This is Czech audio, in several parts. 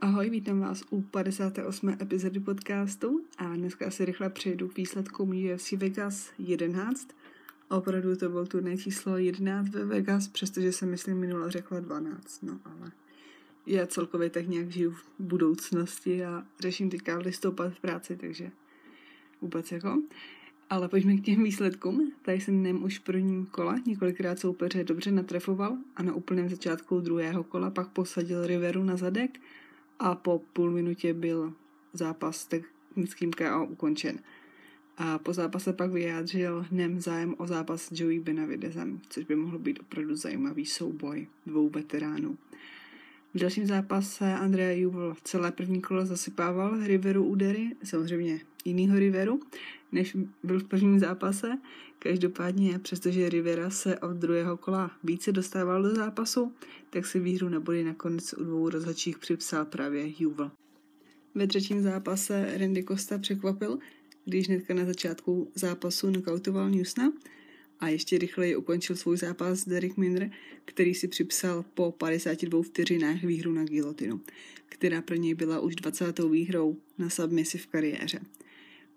Ahoj, vítám vás u 58. epizody podcastu a dneska si rychle přejdu k výsledkům UFC Vegas 11. Opravdu to byl turnaj číslo 11 ve Vegas, přestože jsem myslím minule řekla 12, no ale já celkově tak nějak žiju v budoucnosti a řeším teďka listopad v práci, takže vůbec jako. Ale pojďme k těm výsledkům. Tady jsem nem už v prvním kola několikrát soupeře dobře natrefoval a na úplném začátku druhého kola pak posadil Riveru na zadek a po půl minutě byl zápas technickým KO ukončen. A po zápase pak vyjádřil Nem zájem o zápas s Joey Benavidezem, což by mohl být opravdu zajímavý souboj dvou veteránů. V dalším zápase Andrea Jubel celé první kolo zasypával Riveru údery, samozřejmě jinýho Riveru, než byl v prvním zápase. Každopádně, přestože Rivera se od druhého kola více dostával do zápasu, tak si výhru na body nakonec u dvou rozhodčích připsal právě Juvel. Ve třetím zápase Randy Costa překvapil, když hnedka na začátku zápasu nokautoval Newsna a ještě rychleji ukončil svůj zápas Derek Minder, který si připsal po 52 vteřinách výhru na gilotinu, která pro něj byla už 20. výhrou na submisi v kariéře.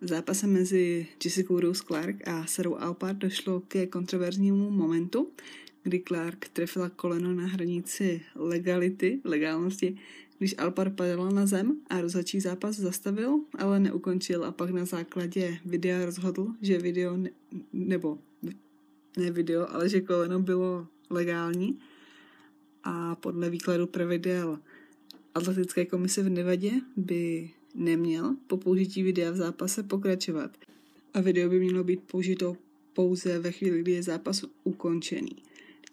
V zápase mezi Jessica Rose Clark a Sarou Alpard došlo ke kontroverznímu momentu, kdy Clark trefila koleno na hranici legality, legálnosti, když Alpar padala na zem a rozhodčí zápas zastavil, ale neukončil a pak na základě videa rozhodl, že video ne, nebo ne video, ale že koleno bylo legální. A podle výkladu pravidel Atletické komise v Nevadě by neměl po použití videa v zápase pokračovat. A video by mělo být použito pouze ve chvíli, kdy je zápas ukončený.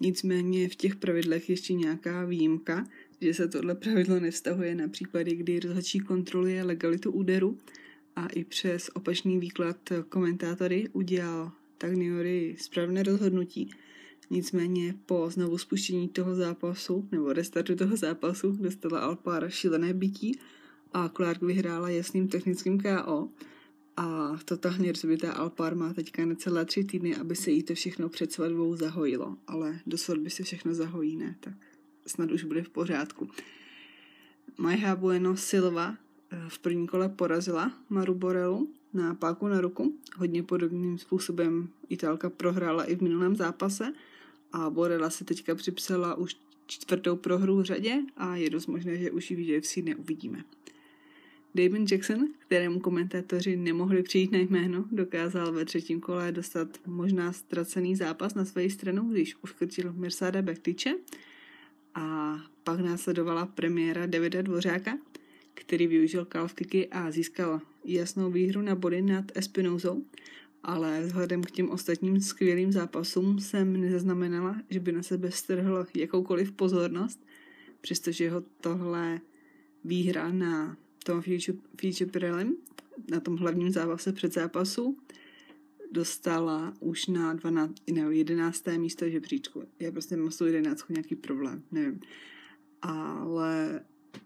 Nicméně v těch pravidlech ještě nějaká výjimka, že se tohle pravidlo nevztahuje na případy, kdy rozhodčí kontroluje legalitu úderu. A i přes opačný výklad komentátory udělal Tagniory správné rozhodnutí. Nicméně po znovu spuštění toho zápasu, nebo restartu toho zápasu, dostala Alpar šílené bytí a Clark vyhrála jasným technickým KO. A totálně rozbitá Alpar má teďka necelé tři týdny, aby se jí to všechno před svatbou zahojilo. Ale do svatby se všechno zahojí, ne? Tak snad už bude v pořádku. Majha Bueno Silva eh, v prvním kole porazila Maru Borelu na páku na ruku. Hodně podobným způsobem Italka prohrála i v minulém zápase a Borela si teďka připsala už čtvrtou prohru v řadě a je dost možné, že už ji v UFC neuvidíme. Damon Jackson, kterému komentátoři nemohli přijít na jméno, dokázal ve třetím kole dostat možná ztracený zápas na své stranu, když uškrtil Mirsada Bektiče. A pak následovala premiéra Davida Dvořáka, který využil kalfkiky a získal jasnou výhru na body nad Espinozou, ale vzhledem k těm ostatním skvělým zápasům jsem nezaznamenala, že by na sebe strhl jakoukoliv pozornost, přestože jeho tohle výhra na tom Future, Future Prelim, na tom hlavním zápase před zápasu, dostala už na 12, ne, 11. místo žebříčku. Já prostě mám s tou 11 nějaký problém, nevím. Ale,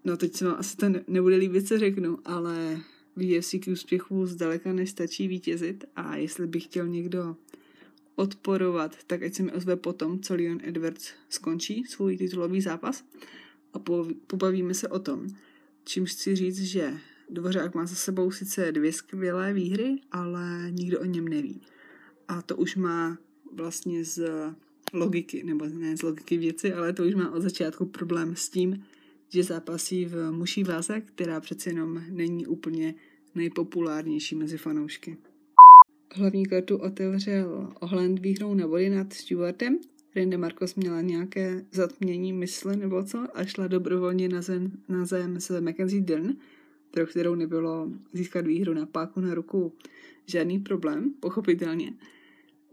no teď se vám asi to nebude líbit, co řeknu, ale VFC k úspěchu zdaleka nestačí vítězit a jestli by chtěl někdo odporovat, tak ať se mi ozve potom, co Leon Edwards skončí svůj titulový zápas a pobavíme se o tom. Čímž chci říct, že Dvořák má za sebou sice dvě skvělé výhry, ale nikdo o něm neví. A to už má vlastně z logiky, nebo ne z logiky věci, ale to už má od začátku problém s tím, že zápasí v muší váze, která přece jenom není úplně nejpopulárnější mezi fanoušky. Hlavní kartu otevřel Ohland výhrou na body nad Stewartem. Rinde Marcos měla nějaké zatmění mysli nebo co a šla dobrovolně na zem, na zem s Mackenzie Dern, pro kterou nebylo získat výhru na páku na ruku žádný problém, pochopitelně.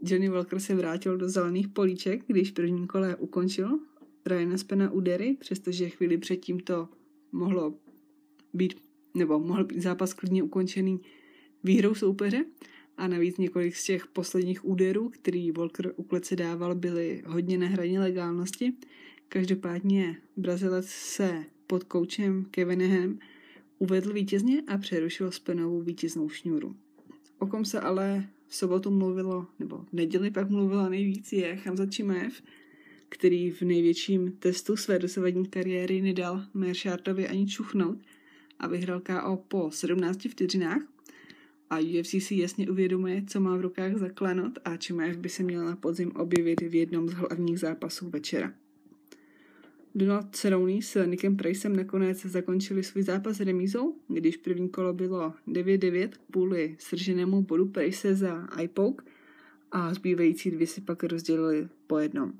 Johnny Walker se vrátil do zelených políček, když první kole ukončil Ryana Spena údery, přestože chvíli předtím to mohlo být, nebo mohl být zápas klidně ukončený výhrou soupeře. A navíc několik z těch posledních úderů, který Walker u klece dával, byly hodně na hraně legálnosti. Každopádně Brazilec se pod koučem Kevinem uvedl vítězně a přerušil Spenovou vítěznou šňůru. O kom se ale v sobotu mluvilo, nebo v neděli pak mluvilo nejvíc, je Hamza Čimaev, který v největším testu své dosavadní kariéry nedal Mershartovi ani čuchnout a vyhrál KO po 17 vteřinách. A UFC si jasně uvědomuje, co má v rukách za klenot a Chimaev by se měl na podzim objevit v jednom z hlavních zápasů večera. Donald Cerrone s Nickem Pricem nakonec zakončili svůj zápas remízou, když první kolo bylo 9-9 kvůli srženému bodu Price za iPoke a zbývající dvě si pak rozdělili po jednom.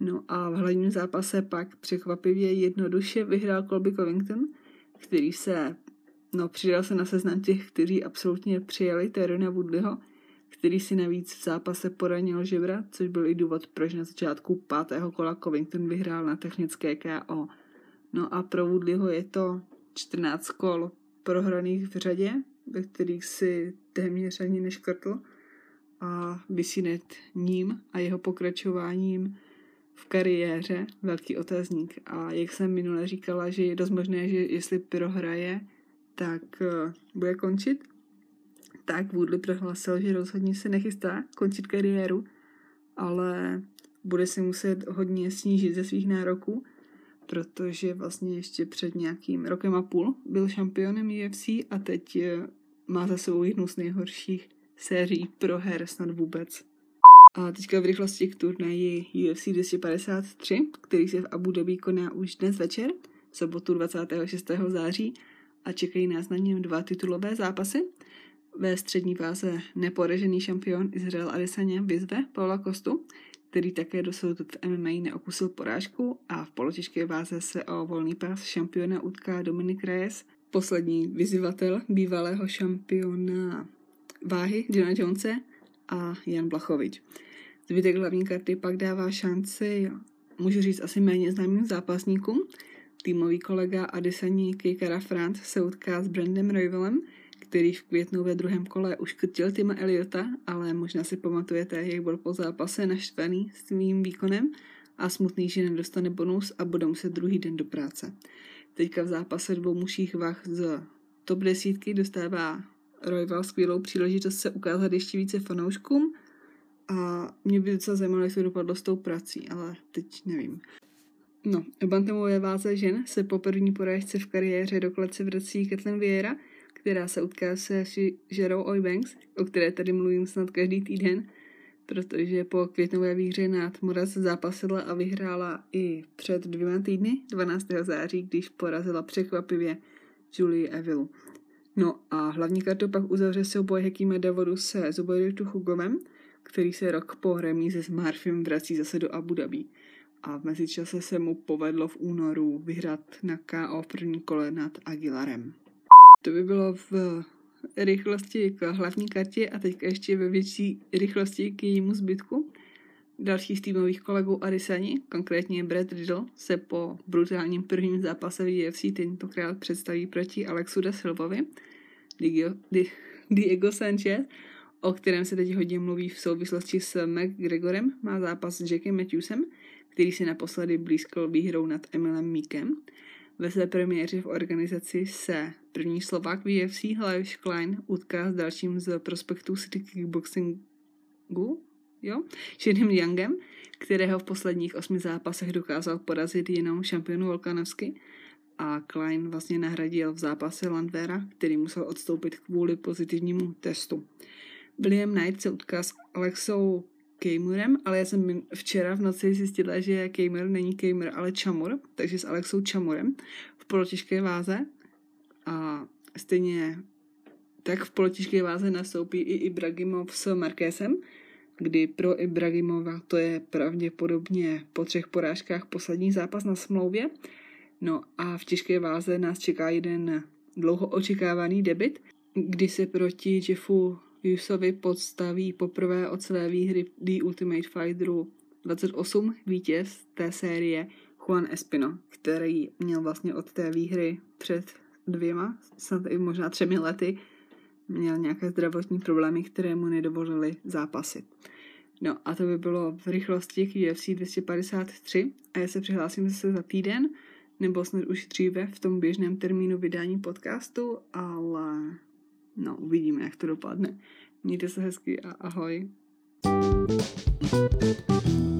No a v hlavním zápase pak překvapivě jednoduše vyhrál Colby Covington, který se, no přidal se na seznam těch, kteří absolutně přijali Terona Woodleyho, který si navíc v zápase poranil žebra, což byl i důvod, proč na začátku pátého kola Covington vyhrál na technické KO. No a pro Woodleyho je to 14 kol prohraných v řadě, ve kterých si téměř ani neškrtl a vysínet ním a jeho pokračováním v kariéře velký otazník. A jak jsem minule říkala, že je dost možné, že jestli prohraje, tak uh, bude končit, tak Woodley prohlásil, že rozhodně se nechystá končit kariéru, ale bude si muset hodně snížit ze svých nároků, protože vlastně ještě před nějakým rokem a půl byl šampionem UFC a teď eh, má za sebou jednu z nejhorších sérií proher snad vůbec. A teďka v rychlosti k turnaji UFC 253, který se v Abu Dhabi koná už dnes večer, sobotu 26. září a čekají nás na něm dva titulové zápasy. Ve střední váze neporažený šampion Izrael Adesanya vyzve Paula Kostu, který také dosud v MMA neokusil porážku a v polotěžké váze se o volný pás šampiona utká Dominik Reyes, poslední vyzývatel bývalého šampiona váhy Johna Jonese a Jan Blachovič. Zbytek hlavní karty pak dává šanci, můžu říct, asi méně známým zápasníkům. Týmový kolega Adesaní Kejkara France se utká s Brandem Royvelem, který v květnu ve druhém kole uškrtil Tima Eliota, ale možná si pamatujete, jak byl po zápase naštvaný svým výkonem a smutný, že nedostane bonus a bude muset druhý den do práce. Teďka v zápase dvou mužích vah z top desítky dostává Royval skvělou příležitost se ukázat ještě více fanouškům a mě by docela zajímalo, jak to dopadlo s tou prací, ale teď nevím. No, bantamové váze žen se po první porážce v kariéře do klece vrací Kathleen Vieira, která se utká se Žerou Oybanks, o které tady mluvím snad každý týden, protože po květnové výhře nad Moraz zápasila a vyhrála i před dvěma týdny, 12. září, když porazila překvapivě Julie Evilu. No a hlavní kartu pak uzavře souboj Hekíme Davodu se Zubairu Hugovem, který se rok po remíze s Marfim vrací zase do Abu Dhabi. A v mezičase se mu povedlo v únoru vyhrát na KO první kole nad Aguilarem. To by bylo v rychlosti k hlavní kartě a teďka ještě ve větší rychlosti k jejímu zbytku. Další z týmových kolegů Arisani, konkrétně Brad Riddle, se po brutálním prvním zápase v UFC tentokrát představí proti Alexu da Silvovi. Diego Sanchez, o kterém se teď hodně mluví v souvislosti s McGregorem, má zápas s Jackem Matthewsem, který si naposledy blízkal výhrou nad Emilem Meekem. Ve své premiéře v organizaci se první Slovák v UFC Hlaviš Klein utká s dalším z prospektů City Kickboxingu, jo, Shinem Youngem, kterého v posledních osmi zápasech dokázal porazit jenom šampionu Volkanovsky. A Klein vlastně nahradil v zápase Landvera, který musel odstoupit kvůli pozitivnímu testu. William Knight se utká s Alexou Kejmurem, ale já jsem včera v noci zjistila, že Kejmur není Kejmur, ale Čamur, takže s Alexou Čamurem v polotěžké váze. A stejně tak v polotěžké váze nastoupí i Ibrahimov s Markésem, kdy pro Ibrahimova to je pravděpodobně po třech porážkách poslední zápas na smlouvě. No a v těžké váze nás čeká jeden dlouho očekávaný debit, kdy se proti Jeffu Jusovi podstaví poprvé od své výhry The Ultimate Fighteru 28 vítěz té série Juan Espino, který měl vlastně od té výhry před dvěma, snad i možná třemi lety, měl nějaké zdravotní problémy, které mu nedovolily zápasy. No a to by bylo v rychlosti k UFC 253 a já se přihlásím zase za týden, nebo snad už dříve v tom běžném termínu vydání podcastu, ale no uvidíme, jak to dopadne. Mějte se hezky a ahoj. thank you